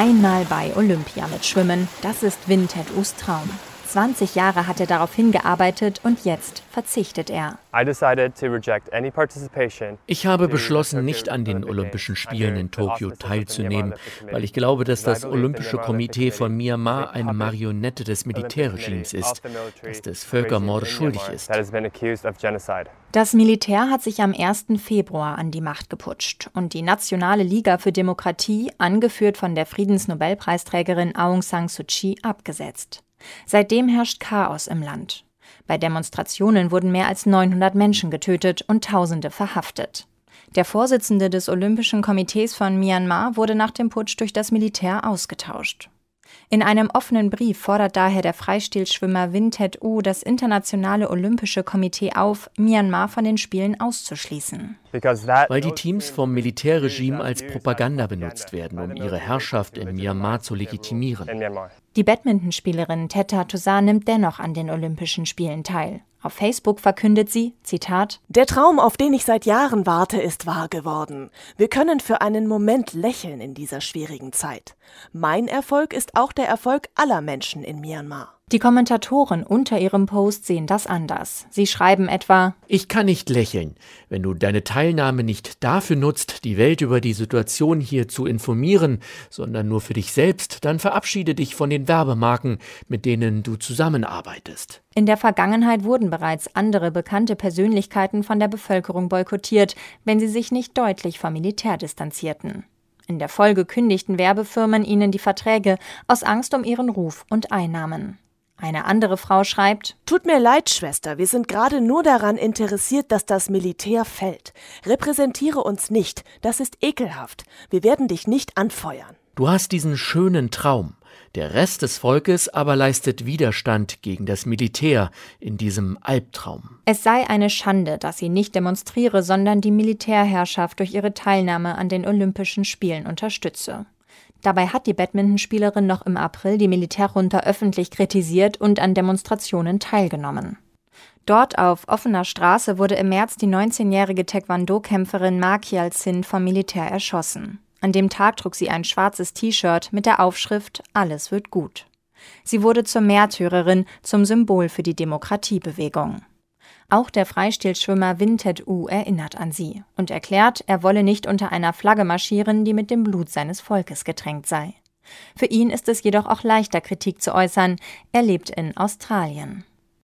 Einmal bei Olympia mitschwimmen, das ist Wintet Us Traum. 20 Jahre hat er darauf hingearbeitet und jetzt verzichtet er. Ich habe beschlossen, nicht an den Olympischen Spielen in Tokio teilzunehmen, weil ich glaube, dass das Olympische Komitee von Myanmar eine Marionette des Militärregimes ist, das des Völkermordes schuldig ist. Das Militär hat sich am 1. Februar an die Macht geputscht und die Nationale Liga für Demokratie, angeführt von der Friedensnobelpreisträgerin Aung San Suu Kyi, abgesetzt. Seitdem herrscht Chaos im Land. Bei Demonstrationen wurden mehr als 900 Menschen getötet und Tausende verhaftet. Der Vorsitzende des Olympischen Komitees von Myanmar wurde nach dem Putsch durch das Militär ausgetauscht. In einem offenen Brief fordert daher der Freistilschwimmer Wintet U das Internationale Olympische Komitee auf, Myanmar von den Spielen auszuschließen. Weil die Teams vom Militärregime als Propaganda benutzt werden, um ihre Herrschaft in Myanmar zu legitimieren. Die Badmintonspielerin Teta Toussaint nimmt dennoch an den Olympischen Spielen teil. Auf Facebook verkündet sie, Zitat, Der Traum, auf den ich seit Jahren warte, ist wahr geworden. Wir können für einen Moment lächeln in dieser schwierigen Zeit. Mein Erfolg ist auch der Erfolg aller Menschen in Myanmar. Die Kommentatoren unter ihrem Post sehen das anders. Sie schreiben etwa Ich kann nicht lächeln. Wenn du deine Teilnahme nicht dafür nutzt, die Welt über die Situation hier zu informieren, sondern nur für dich selbst, dann verabschiede dich von den Werbemarken, mit denen du zusammenarbeitest. In der Vergangenheit wurden bereits andere bekannte Persönlichkeiten von der Bevölkerung boykottiert, wenn sie sich nicht deutlich vom Militär distanzierten. In der Folge kündigten Werbefirmen ihnen die Verträge aus Angst um ihren Ruf und Einnahmen. Eine andere Frau schreibt, Tut mir leid, Schwester, wir sind gerade nur daran interessiert, dass das Militär fällt. Repräsentiere uns nicht, das ist ekelhaft. Wir werden dich nicht anfeuern. Du hast diesen schönen Traum. Der Rest des Volkes aber leistet Widerstand gegen das Militär in diesem Albtraum. Es sei eine Schande, dass sie nicht demonstriere, sondern die Militärherrschaft durch ihre Teilnahme an den Olympischen Spielen unterstütze. Dabei hat die Badmintonspielerin noch im April die Militärjunta öffentlich kritisiert und an Demonstrationen teilgenommen. Dort auf offener Straße wurde im März die 19-jährige Taekwondo-Kämpferin Ma Kial-sin vom Militär erschossen. An dem Tag trug sie ein schwarzes T-Shirt mit der Aufschrift Alles wird gut. Sie wurde zur Märtyrerin, zum Symbol für die Demokratiebewegung. Auch der Freistilschwimmer Wintet U erinnert an sie und erklärt, er wolle nicht unter einer Flagge marschieren, die mit dem Blut seines Volkes getränkt sei. Für ihn ist es jedoch auch leichter, Kritik zu äußern. Er lebt in Australien.